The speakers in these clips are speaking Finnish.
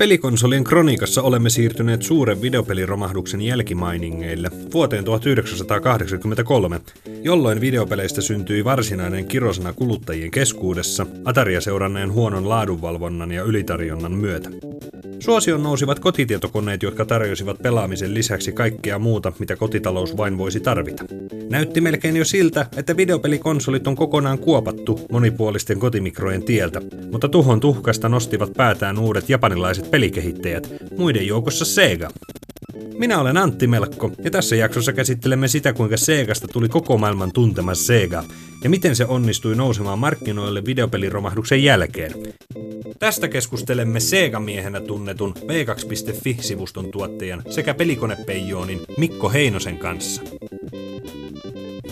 Pelikonsolien kroniikassa olemme siirtyneet suuren videopeliromahduksen jälkimainingeille vuoteen 1983, jolloin videopeleistä syntyi varsinainen kirosana kuluttajien keskuudessa Ataria seuranneen huonon laadunvalvonnan ja ylitarjonnan myötä. Suosion nousivat kotitietokoneet, jotka tarjosivat pelaamisen lisäksi kaikkea muuta, mitä kotitalous vain voisi tarvita. Näytti melkein jo siltä, että videopelikonsolit on kokonaan kuopattu monipuolisten kotimikrojen tieltä, mutta tuhon tuhkasta nostivat päätään uudet japanilaiset pelikehittäjät, muiden joukossa Sega. Minä olen Antti Melkko, ja tässä jaksossa käsittelemme sitä, kuinka Segasta tuli koko maailman tuntema Sega, ja miten se onnistui nousemaan markkinoille videopeliromahduksen jälkeen. Tästä keskustelemme Sega-miehenä tunnetun V2.fi-sivuston tuottajan sekä pelikonepeijoonin Mikko Heinosen kanssa.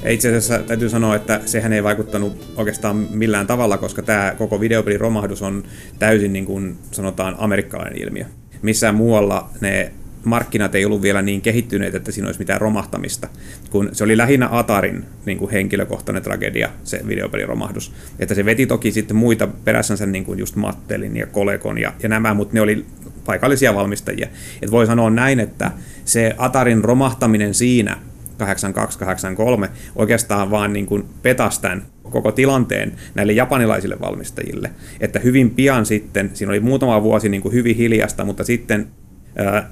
Itse asiassa täytyy sanoa, että sehän ei vaikuttanut oikeastaan millään tavalla, koska tämä koko videopelin romahdus on täysin niin kuin sanotaan amerikkalainen ilmiö. Missään muualla ne markkinat ei ollut vielä niin kehittyneet, että siinä olisi mitään romahtamista, kun se oli lähinnä Atarin niin kuin henkilökohtainen tragedia, se videopeliromahdus. Että se veti toki sitten muita perässänsä, niin kuin just Mattelin ja Kolekon ja, ja nämä, mutta ne oli paikallisia valmistajia. Et voi sanoa näin, että se Atarin romahtaminen siinä 8283 oikeastaan vaan niin kuin petas tämän koko tilanteen näille japanilaisille valmistajille. Että hyvin pian sitten, siinä oli muutama vuosi niin kuin hyvin hiljasta, mutta sitten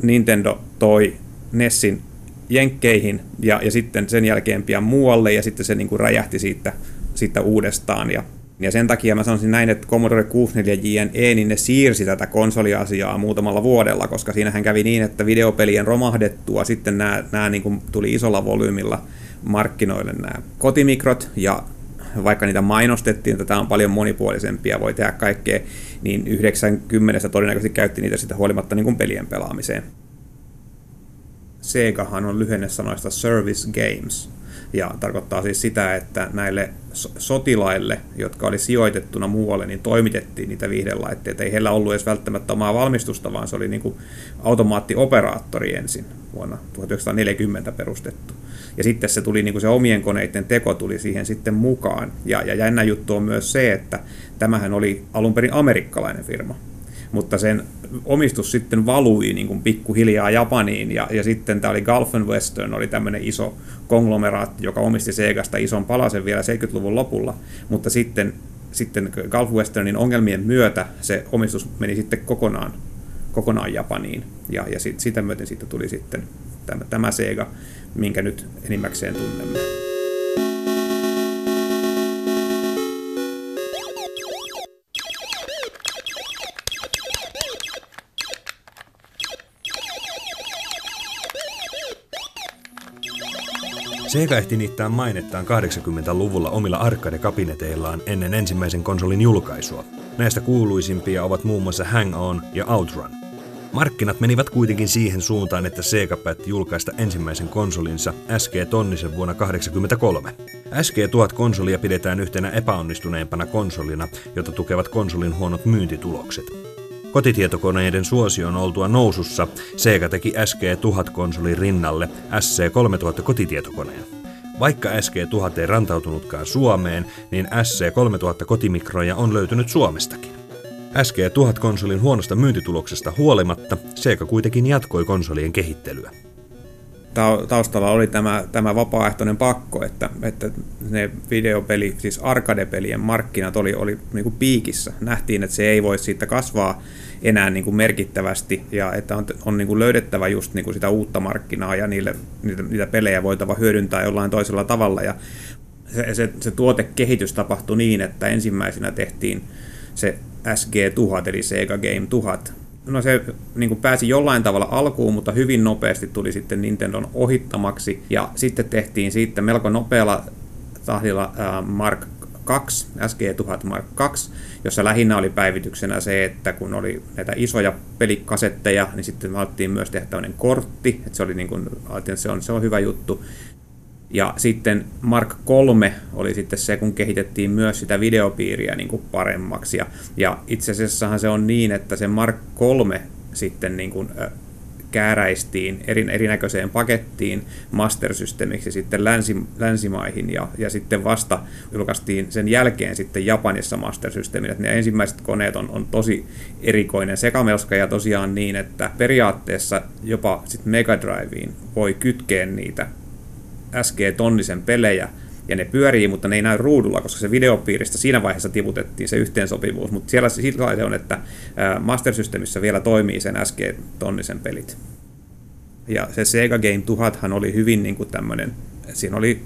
Nintendo toi Nessin jenkkeihin ja, ja sitten sen jälkeen pian muualle ja sitten se niin kuin räjähti siitä, siitä uudestaan. Ja ja sen takia mä sanoisin näin, että Commodore 64 JNE, niin ne siirsi tätä konsoliasiaa muutamalla vuodella, koska siinähän kävi niin, että videopelien romahdettua. Sitten nämä, nämä niin kuin tuli isolla volyymilla markkinoille nämä kotimikrot, ja vaikka niitä mainostettiin, että tämä on paljon monipuolisempia, voi tehdä kaikkea, niin 90 todennäköisesti käytti niitä sitä huolimatta niin kuin pelien pelaamiseen. Segahan on lyhenne sanoista Service Games, ja tarkoittaa siis sitä, että näille sotilaille, jotka oli sijoitettuna muualle, niin toimitettiin niitä viihdelaitteita. Ei heillä ollut edes välttämättä omaa valmistusta, vaan se oli niin kuin automaattioperaattori ensin vuonna 1940 perustettu. Ja sitten se tuli niin kuin se omien koneiden teko tuli siihen sitten mukaan. Ja, ja jännä juttu on myös se, että tämähän oli alun perin amerikkalainen firma mutta sen omistus sitten valui niin kuin pikkuhiljaa Japaniin, ja, ja sitten tämä oli Gulf Western, oli tämmöinen iso konglomeraatti, joka omisti Segasta ison palasen vielä 70-luvun lopulla, mutta sitten, sitten Gulf Westernin ongelmien myötä se omistus meni sitten kokonaan, kokonaan Japaniin, ja, ja sit, sitä myöten siitä tuli sitten tämä, tämä Sega, minkä nyt enimmäkseen tunnemme. Sega ehti niittää mainettaan 80-luvulla omilla arcade-kabineteillaan ennen ensimmäisen konsolin julkaisua. Näistä kuuluisimpia ovat muun muassa Hang On ja Outrun. Markkinat menivät kuitenkin siihen suuntaan, että Sega päätti julkaista ensimmäisen konsolinsa SG-tonnisen vuonna 1983. SG-1000-konsolia pidetään yhtenä epäonnistuneimpana konsolina, jota tukevat konsolin huonot myyntitulokset. Kotitietokoneiden suosion oltua nousussa Sega teki SG-1000-konsolin rinnalle SC-3000 kotitietokoneen. Vaikka SG-1000 ei rantautunutkaan Suomeen, niin SC-3000 kotimikroja on löytynyt Suomestakin. SG-1000-konsolin huonosta myyntituloksesta huolimatta Sega kuitenkin jatkoi konsolien kehittelyä taustalla oli tämä, tämä vapaaehtoinen pakko, että, että ne videopeli, siis arcade-pelien markkinat oli, oli niin kuin piikissä. Nähtiin, että se ei voi siitä kasvaa enää niin kuin merkittävästi ja että on, on niin kuin löydettävä just niin kuin sitä uutta markkinaa ja niille, niitä, niitä pelejä voitava hyödyntää jollain toisella tavalla. Ja se, se, se tuotekehitys tapahtui niin, että ensimmäisenä tehtiin se SG-1000 eli Sega Game 1000 no se niin kuin pääsi jollain tavalla alkuun, mutta hyvin nopeasti tuli sitten Nintendon ohittamaksi. Ja sitten tehtiin siitä melko nopealla tahdilla äh, Mark 2, SG-1000 Mark 2, jossa lähinnä oli päivityksenä se, että kun oli näitä isoja pelikasetteja, niin sitten me alettiin myös tehdä tämmöinen kortti, että se oli niin kuin, että se on, se on hyvä juttu. Ja sitten Mark 3 oli sitten se, kun kehitettiin myös sitä videopiiriä niin kuin paremmaksi. Ja, ja itse asiassahan se on niin, että se Mark 3 sitten niin kuin, kääräistiin eri, erinäköiseen pakettiin master-systeemiksi sitten länsi, länsimaihin ja, ja sitten vasta julkaistiin sen jälkeen sitten Japanissa master-systeemin. Että ne ensimmäiset koneet on, on tosi erikoinen sekamelska ja tosiaan niin, että periaatteessa jopa sitten Mega Driveen voi kytkeä niitä SG-tonnisen pelejä, ja ne pyörii, mutta ne ei näy ruudulla, koska se videopiiristä siinä vaiheessa tiputettiin se yhteensopivuus, mutta siellä se on, että Master Systemissä vielä toimii sen SG-tonnisen pelit. Ja se Sega Game 1000 oli hyvin niin kuin tämmöinen, siinä oli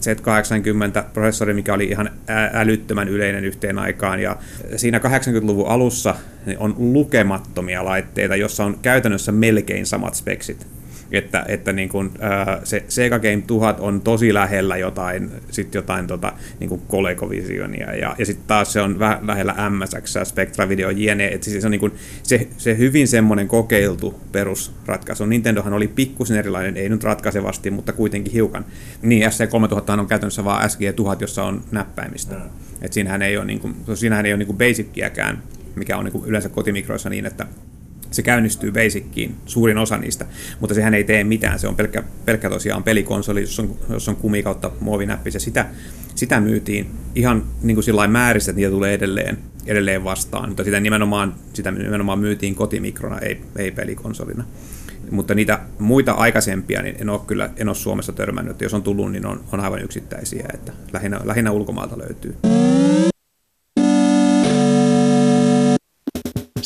Z80-prosessori, mikä oli ihan älyttömän yleinen yhteen aikaan. Ja siinä 80-luvun alussa on lukemattomia laitteita, jossa on käytännössä melkein samat speksit että, että niin kuin, ää, se Sega Game 1000 on tosi lähellä jotain, sit jotain tota, niin kuin ColecoVisionia, ja, ja sitten taas se on vähän lähellä MSX, Spectra Video, JNE, että siis se on niin kuin, se, se hyvin semmoinen kokeiltu perusratkaisu. Nintendohan oli pikkusen erilainen, ei nyt ratkaisevasti, mutta kuitenkin hiukan. Niin, SC3000 on käytännössä vain SG1000, jossa on näppäimistä. Mm. Et siinähän ei ole, niin kuin, siinähän ei ole niin kuin basickiäkään, mikä on niin kuin yleensä kotimikroissa niin, että se käynnistyy Basickiin, suurin osa niistä, mutta sehän ei tee mitään, se on pelkkä, pelkkä tosiaan pelikonsoli, jos on, jos on kumi kautta muovinäppi, ja sitä, sitä myytiin ihan niin kuin sillä määristä, että niitä tulee edelleen, edelleen vastaan, mutta sitä nimenomaan, sitä nimenomaan myytiin kotimikrona, ei, ei pelikonsolina. Mutta niitä muita aikaisempia, niin en ole kyllä en ole Suomessa törmännyt, jos on tullut, niin on, on aivan yksittäisiä, että lähinnä, lähinnä ulkomaalta löytyy.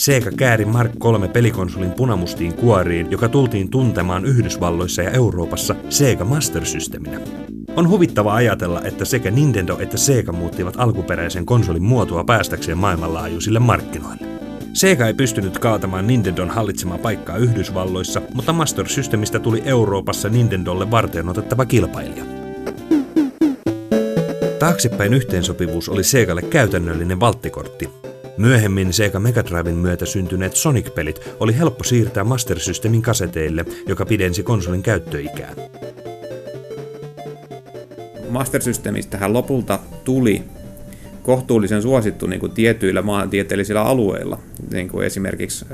Sega kääri Mark 3 pelikonsolin punamustiin kuoriin, joka tultiin tuntemaan Yhdysvalloissa ja Euroopassa Sega Master Systeminä. On huvittava ajatella, että sekä Nintendo että Sega muuttivat alkuperäisen konsolin muotoa päästäkseen maailmanlaajuisille markkinoille. Sega ei pystynyt kaatamaan Nintendon hallitsemaa paikkaa Yhdysvalloissa, mutta Master Systemistä tuli Euroopassa Nintendolle varten otettava kilpailija. Taaksepäin yhteensopivuus oli Segalle käytännöllinen valttikortti, Myöhemmin Sega Mega Driven myötä syntyneet Sonic-pelit oli helppo siirtää Master Systemin kaseteille, joka pidensi konsolin käyttöikää. Master Systemistähän lopulta tuli kohtuullisen suosittu niin kuin tietyillä maantieteellisillä alueilla, niin kuin esimerkiksi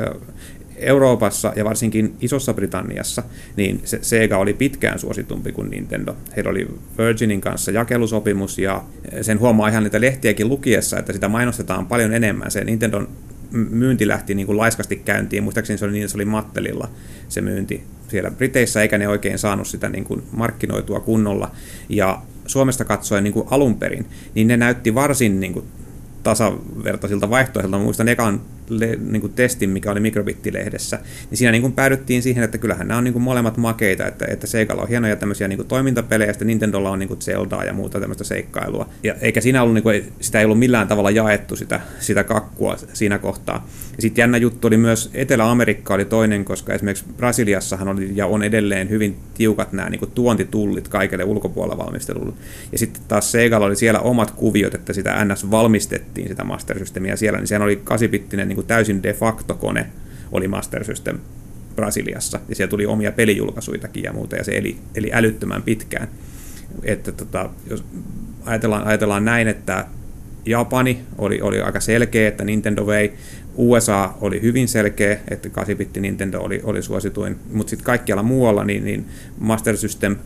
Euroopassa ja varsinkin Isossa Britanniassa, niin se Sega oli pitkään suositumpi kuin Nintendo. Heillä oli Virginin kanssa jakelusopimus ja sen huomaa ihan niitä lehtiäkin lukiessa, että sitä mainostetaan paljon enemmän. Se Nintendon myynti lähti niin kuin laiskasti käyntiin. Muistaakseni se oli niin, se oli Mattelilla se myynti siellä Briteissä, eikä ne oikein saanut sitä niin kuin markkinoitua kunnolla. Ja Suomesta katsoen niin kuin alun perin, niin ne näytti varsin niin kuin tasavertaisilta vaihtoehdoilta. Muistan ekan le, niin kuin testin, mikä oli Mikrobittilehdessä, niin siinä niin kuin päädyttiin siihen, että kyllähän nämä on niin kuin molemmat makeita, että, että Seikalla on hienoja tämmöisiä niin kuin toimintapelejä, ja sitten Nintendolla on niin kuin Zeldaa ja muuta tämmöistä seikkailua. Ja eikä siinä ollut, niin kuin, sitä ei ollut millään tavalla jaettu sitä, sitä kakkua siinä kohtaa. Ja sitten jännä juttu oli myös Etelä-Amerikka oli toinen, koska esimerkiksi Brasiliassahan oli ja on edelleen hyvin tiukat nämä niin kuin tuontitullit kaikille ulkopuolella valmistelulle. Ja sitten taas Seigalla oli siellä omat kuviot, että sitä NS valmistettiin sitä Master Systemia siellä, niin siellä oli kasipittinen niin kuin täysin de facto kone oli Master System Brasiliassa, ja siellä tuli omia pelijulkaisuitakin ja muuta, ja se eli, eli älyttömän pitkään. Että tota, jos ajatellaan, ajatellaan näin, että Japani oli, oli aika selkeä, että Nintendo vei, USA oli hyvin selkeä, että 8-bitti Nintendo oli, oli suosituin, mutta sitten kaikkialla muualla niin, niin Master System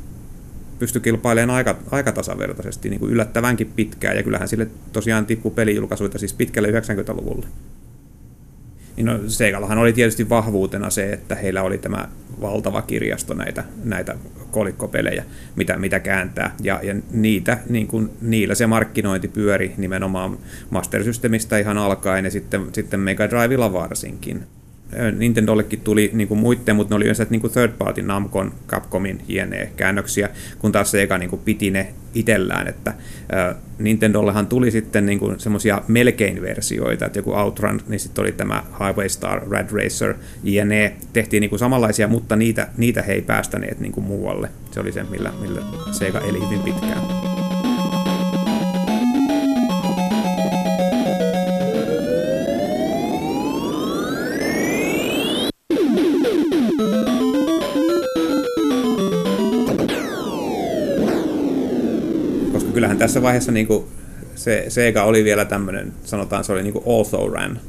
pystyi kilpailemaan aika, aika tasavertaisesti niin kuin yllättävänkin pitkään, ja kyllähän sille tosiaan tippui pelijulkaisuita siis pitkälle 90-luvulle. Niin no, Segallahan oli tietysti vahvuutena se, että heillä oli tämä valtava kirjasto näitä, näitä kolikkopelejä, mitä, mitä kääntää. Ja, ja niitä, niin kuin, niillä se markkinointi pyöri nimenomaan Master Systemistä ihan alkaen ja sitten, sitten Mega Drivella varsinkin. Nintendollekin tuli niin kuin muiden, mutta ne oli yleensä niin kuin third party Namcon, Capcomin, JNE käännöksiä, kun taas Sega niin kuin piti ne itsellään, että äh, Nintendollehan tuli sitten niin kuin semmoisia melkein versioita, että joku Outrun, niin sitten oli tämä Highway Star, Red Racer, JNE, tehtiin niin kuin samanlaisia, mutta niitä, niitä he ei päästäneet niin kuin muualle. Se oli se, millä, millä Sega eli hyvin pitkään. Tässä vaiheessa niin kuin se Sega oli vielä tämmöinen, sanotaan se oli niin kuin also ran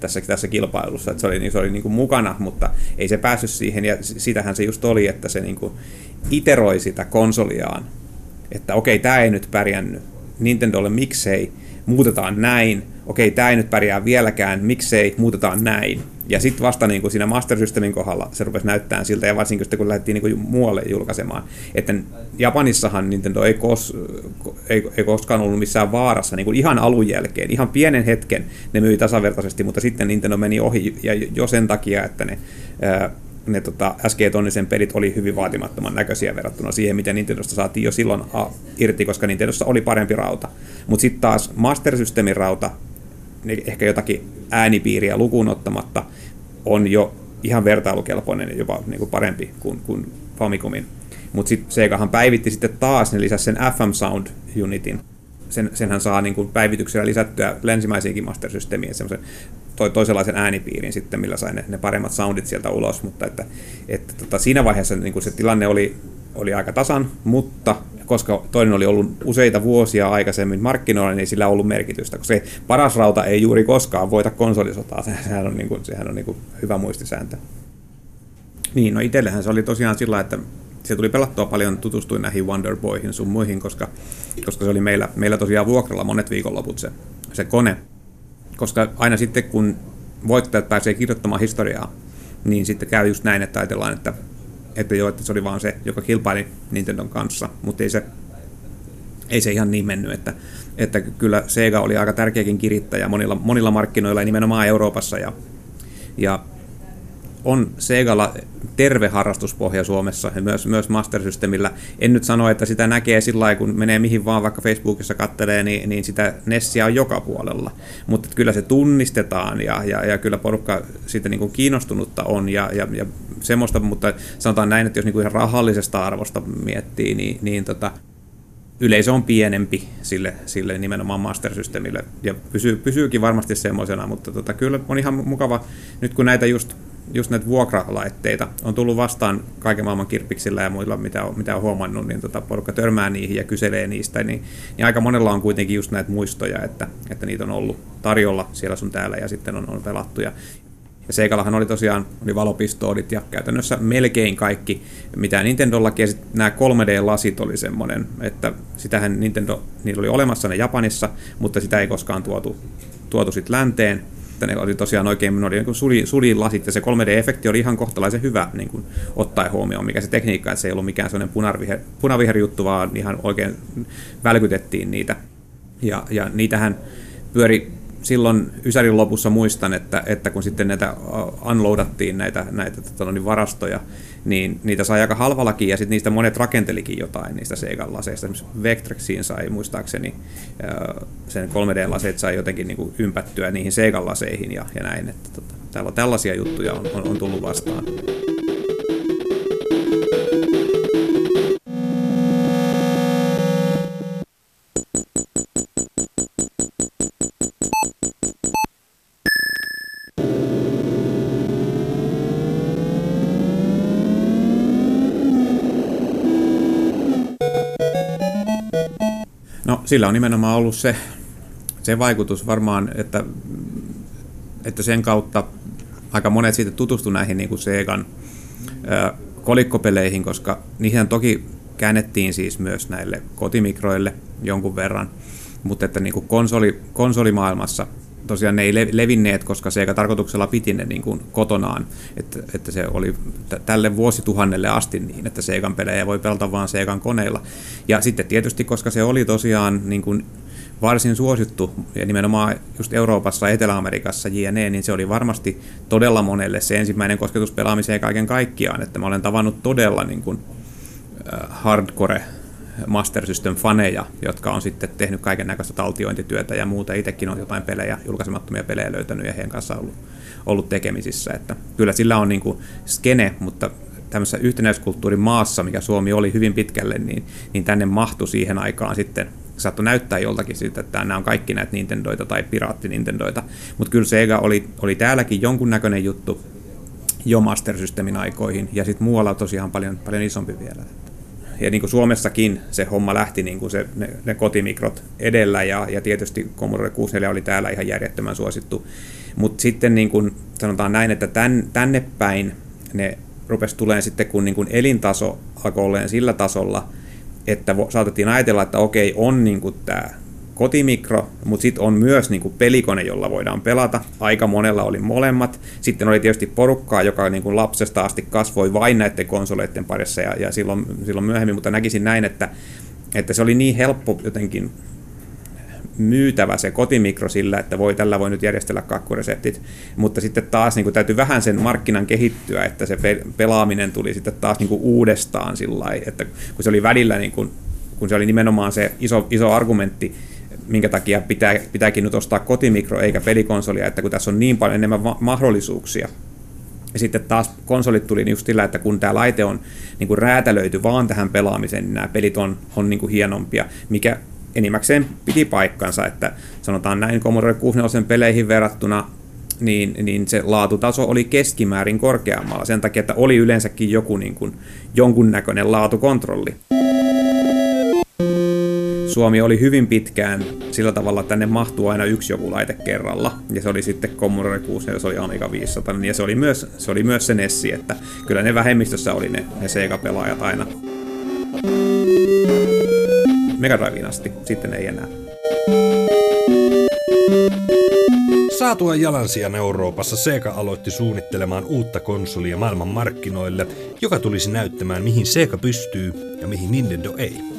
tässä, tässä kilpailussa, että se oli, se oli niin kuin mukana, mutta ei se päässyt siihen, ja sitähän se just oli, että se niin kuin iteroi sitä konsoliaan, että okei, tämä ei nyt pärjännyt, Nintendolle miksei, muutetaan näin, okei, tämä ei nyt pärjää vieläkään, miksei, muutetaan näin. Ja sitten vasta niin kuin siinä Master Systemin kohdalla se rupesi näyttämään siltä, ja varsinkin sitten kun lähdettiin niin kuin muualle julkaisemaan. Että Japanissahan Nintendo ei, kos, ei, ei koskaan ollut missään vaarassa niin kuin ihan alun jälkeen. Ihan pienen hetken ne myi tasavertaisesti, mutta sitten Nintendo meni ohi, ja jo sen takia, että ne ne tota, SG-tonnisen pelit oli hyvin vaatimattoman näköisiä verrattuna siihen, miten Nintendosta saatiin jo silloin a, irti, koska Nintendossa oli parempi rauta. Mutta sitten taas Master Systemin rauta, ehkä jotakin äänipiiriä lukuun ottamatta, on jo ihan vertailukelpoinen jopa niin kuin parempi kuin, kuin Famicomin. Mutta sitten Segahan päivitti sitten taas, ne lisäsi sen FM Sound Unitin. Sen, senhän saa niin kuin päivityksellä lisättyä länsimaisiinkin Master Systemiin, semmoisen toi, toisenlaisen äänipiirin sitten, millä sai ne, ne paremmat soundit sieltä ulos, mutta että, että tota, siinä vaiheessa niin kuin se tilanne oli, oli aika tasan, mutta koska toinen oli ollut useita vuosia aikaisemmin markkinoilla, niin ei sillä ollut merkitystä, koska paras rauta ei juuri koskaan voita konsolisotaa, sehän on, niin kuin, sehän on niin kuin hyvä muistisääntö. Niin, no itsellähän se oli tosiaan sillä, että se tuli pelattua paljon, tutustuin näihin Wonder Boyhin sun muihin, koska, koska se oli meillä, meillä tosiaan vuokralla monet viikonloput se, se kone. Koska aina sitten, kun voittajat pääsee kirjoittamaan historiaa, niin sitten käy just näin, että ajatellaan, että että joo, että se oli vaan se, joka kilpaili Nintendon kanssa, mutta ei se, ei se ihan niin mennyt, että, että kyllä Sega oli aika tärkeäkin kirittäjä monilla, monilla markkinoilla ja nimenomaan Euroopassa ja, ja on Segalla terve harrastuspohja Suomessa ja myös, myös Master Systemillä. En nyt sano, että sitä näkee sillä lailla, kun menee mihin vaan vaikka Facebookissa kattelee, niin, niin sitä Nessia on joka puolella. Mutta kyllä se tunnistetaan ja, ja, ja kyllä porukka siitä niin kuin kiinnostunutta on ja, ja, ja semmoista, mutta sanotaan näin, että jos niin kuin ihan rahallisesta arvosta miettii, niin, niin tota, yleisö on pienempi sille, sille nimenomaan Master Systemille ja pysyy, pysyykin varmasti semmoisena, mutta tota, kyllä on ihan mukava nyt kun näitä just just näitä vuokralaitteita on tullut vastaan kaiken maailman kirppiksillä ja muilla, mitä on, mitä on huomannut, niin tota porukka törmää niihin ja kyselee niistä, niin, niin aika monella on kuitenkin just näitä muistoja, että, että niitä on ollut tarjolla siellä sun täällä ja sitten on, on pelattu. Ja, ja Seikallahan oli tosiaan oli valopistoodit ja käytännössä melkein kaikki, mitä Nintendollakin, ja sitten nämä 3D-lasit oli semmoinen, että sitähän Nintendo, niillä oli olemassa ne Japanissa, mutta sitä ei koskaan tuotu, tuotu sitten länteen, että ne oli tosiaan oikein, ne oli niin suli, sulilasit ja se 3D-efekti oli ihan kohtalaisen hyvä niin kuin, ottaen huomioon, mikä se tekniikka, että se ei ollut mikään sellainen punaviher, punaviher juttu, vaan ihan oikein välkytettiin niitä. Ja, ja niitähän pyöri silloin Ysärin lopussa muistan, että, että kun sitten näitä unloadattiin näitä, näitä tota, niin varastoja, niin niitä sai aika halvallakin, ja sitten niistä monet rakentelikin jotain niistä Segan laseista. Esimerkiksi Vectrexiin sai muistaakseni sen 3D-laseet sai jotenkin niin kuin ympättyä niihin Segan laseihin ja, ja näin. Että, tota, tällaisia juttuja on, on, on tullut vastaan. Sillä on nimenomaan ollut se, se vaikutus varmaan, että, että sen kautta aika monet siitä tutustu näihin niin kuin Segan ö, kolikkopeleihin, koska niihin toki käännettiin siis myös näille kotimikroille jonkun verran, mutta että niin kuin konsoli, konsolimaailmassa tosiaan ne ei levinneet, koska Sega tarkoituksella piti ne niin kuin kotonaan, että, että se oli tälle vuosituhannelle asti niin, että Segan pelejä voi pelata vain Segan koneilla. Ja sitten tietysti, koska se oli tosiaan niin kuin varsin suosittu, ja nimenomaan just Euroopassa Etelä-Amerikassa JNE, niin se oli varmasti todella monelle se ensimmäinen kosketus pelaamiseen kaiken kaikkiaan, että mä olen tavannut todella niin kuin, hardcore Master System-faneja, jotka on sitten tehnyt kaiken näköistä taltiointityötä ja muuta. Itsekin on jotain pelejä, julkaisemattomia pelejä löytänyt ja heidän kanssa ollut, ollut tekemisissä. Että kyllä sillä on niin kuin skene, mutta tämmöisessä yhtenäiskulttuurin maassa, mikä Suomi oli hyvin pitkälle, niin, niin tänne mahtui siihen aikaan sitten saattoi näyttää joltakin siitä, että nämä on kaikki näitä Nintendoita tai piraatti-Nintendoita. Mutta kyllä Sega oli, oli täälläkin jonkunnäköinen juttu jo Master Systemin aikoihin, ja sitten muualla tosiaan paljon, paljon isompi vielä. Ja niin kuin Suomessakin se homma lähti niin kuin se, ne, ne kotimikrot edellä, ja, ja tietysti Commodore 64 oli täällä ihan järjettömän suosittu. Mutta sitten niin kuin sanotaan näin, että tän, tänne päin ne rupesi tulemaan sitten, kun niin kuin elintaso alkoi sillä tasolla, että saatettiin ajatella, että okei, on niin tämä kotimikro, mutta sitten on myös niin kuin pelikone, jolla voidaan pelata. Aika monella oli molemmat. Sitten oli tietysti porukkaa, joka niin kuin lapsesta asti kasvoi vain näiden konsoleiden parissa ja, ja silloin, silloin myöhemmin, mutta näkisin näin, että, että se oli niin helppo jotenkin myytävä se kotimikro sillä, että voi, tällä voi nyt järjestellä kakkureseptit, mutta sitten taas niin kuin, täytyy vähän sen markkinan kehittyä, että se pelaaminen tuli sitten taas niin kuin, uudestaan sillä että kun se oli välillä, niin kuin, kun se oli nimenomaan se iso, iso argumentti, minkä takia pitää, pitääkin nyt ostaa kotimikro eikä pelikonsolia, että kun tässä on niin paljon enemmän mahdollisuuksia. Ja sitten taas konsolit tuli just sillä, että kun tämä laite on niin kuin räätälöity vaan tähän pelaamiseen, niin nämä pelit on, on niin kuin hienompia, mikä enimmäkseen piti paikkansa, että sanotaan näin Commodore 64 peleihin verrattuna niin, niin se laatutaso oli keskimäärin korkeammalla sen takia, että oli yleensäkin joku niin kuin, jonkunnäköinen laatukontrolli. Suomi oli hyvin pitkään sillä tavalla, että tänne mahtuu aina yksi joku laite kerralla. Ja se oli sitten Commodore 64, se oli Amiga 500, ja se oli myös se, oli myös se Nessi, että kyllä ne vähemmistössä oli ne, ne Sega-pelaajat aina. Mega asti, sitten ei enää. Saatua jalansijan Euroopassa Sega aloitti suunnittelemaan uutta konsolia maailman markkinoille, joka tulisi näyttämään mihin Sega pystyy ja mihin Nintendo ei.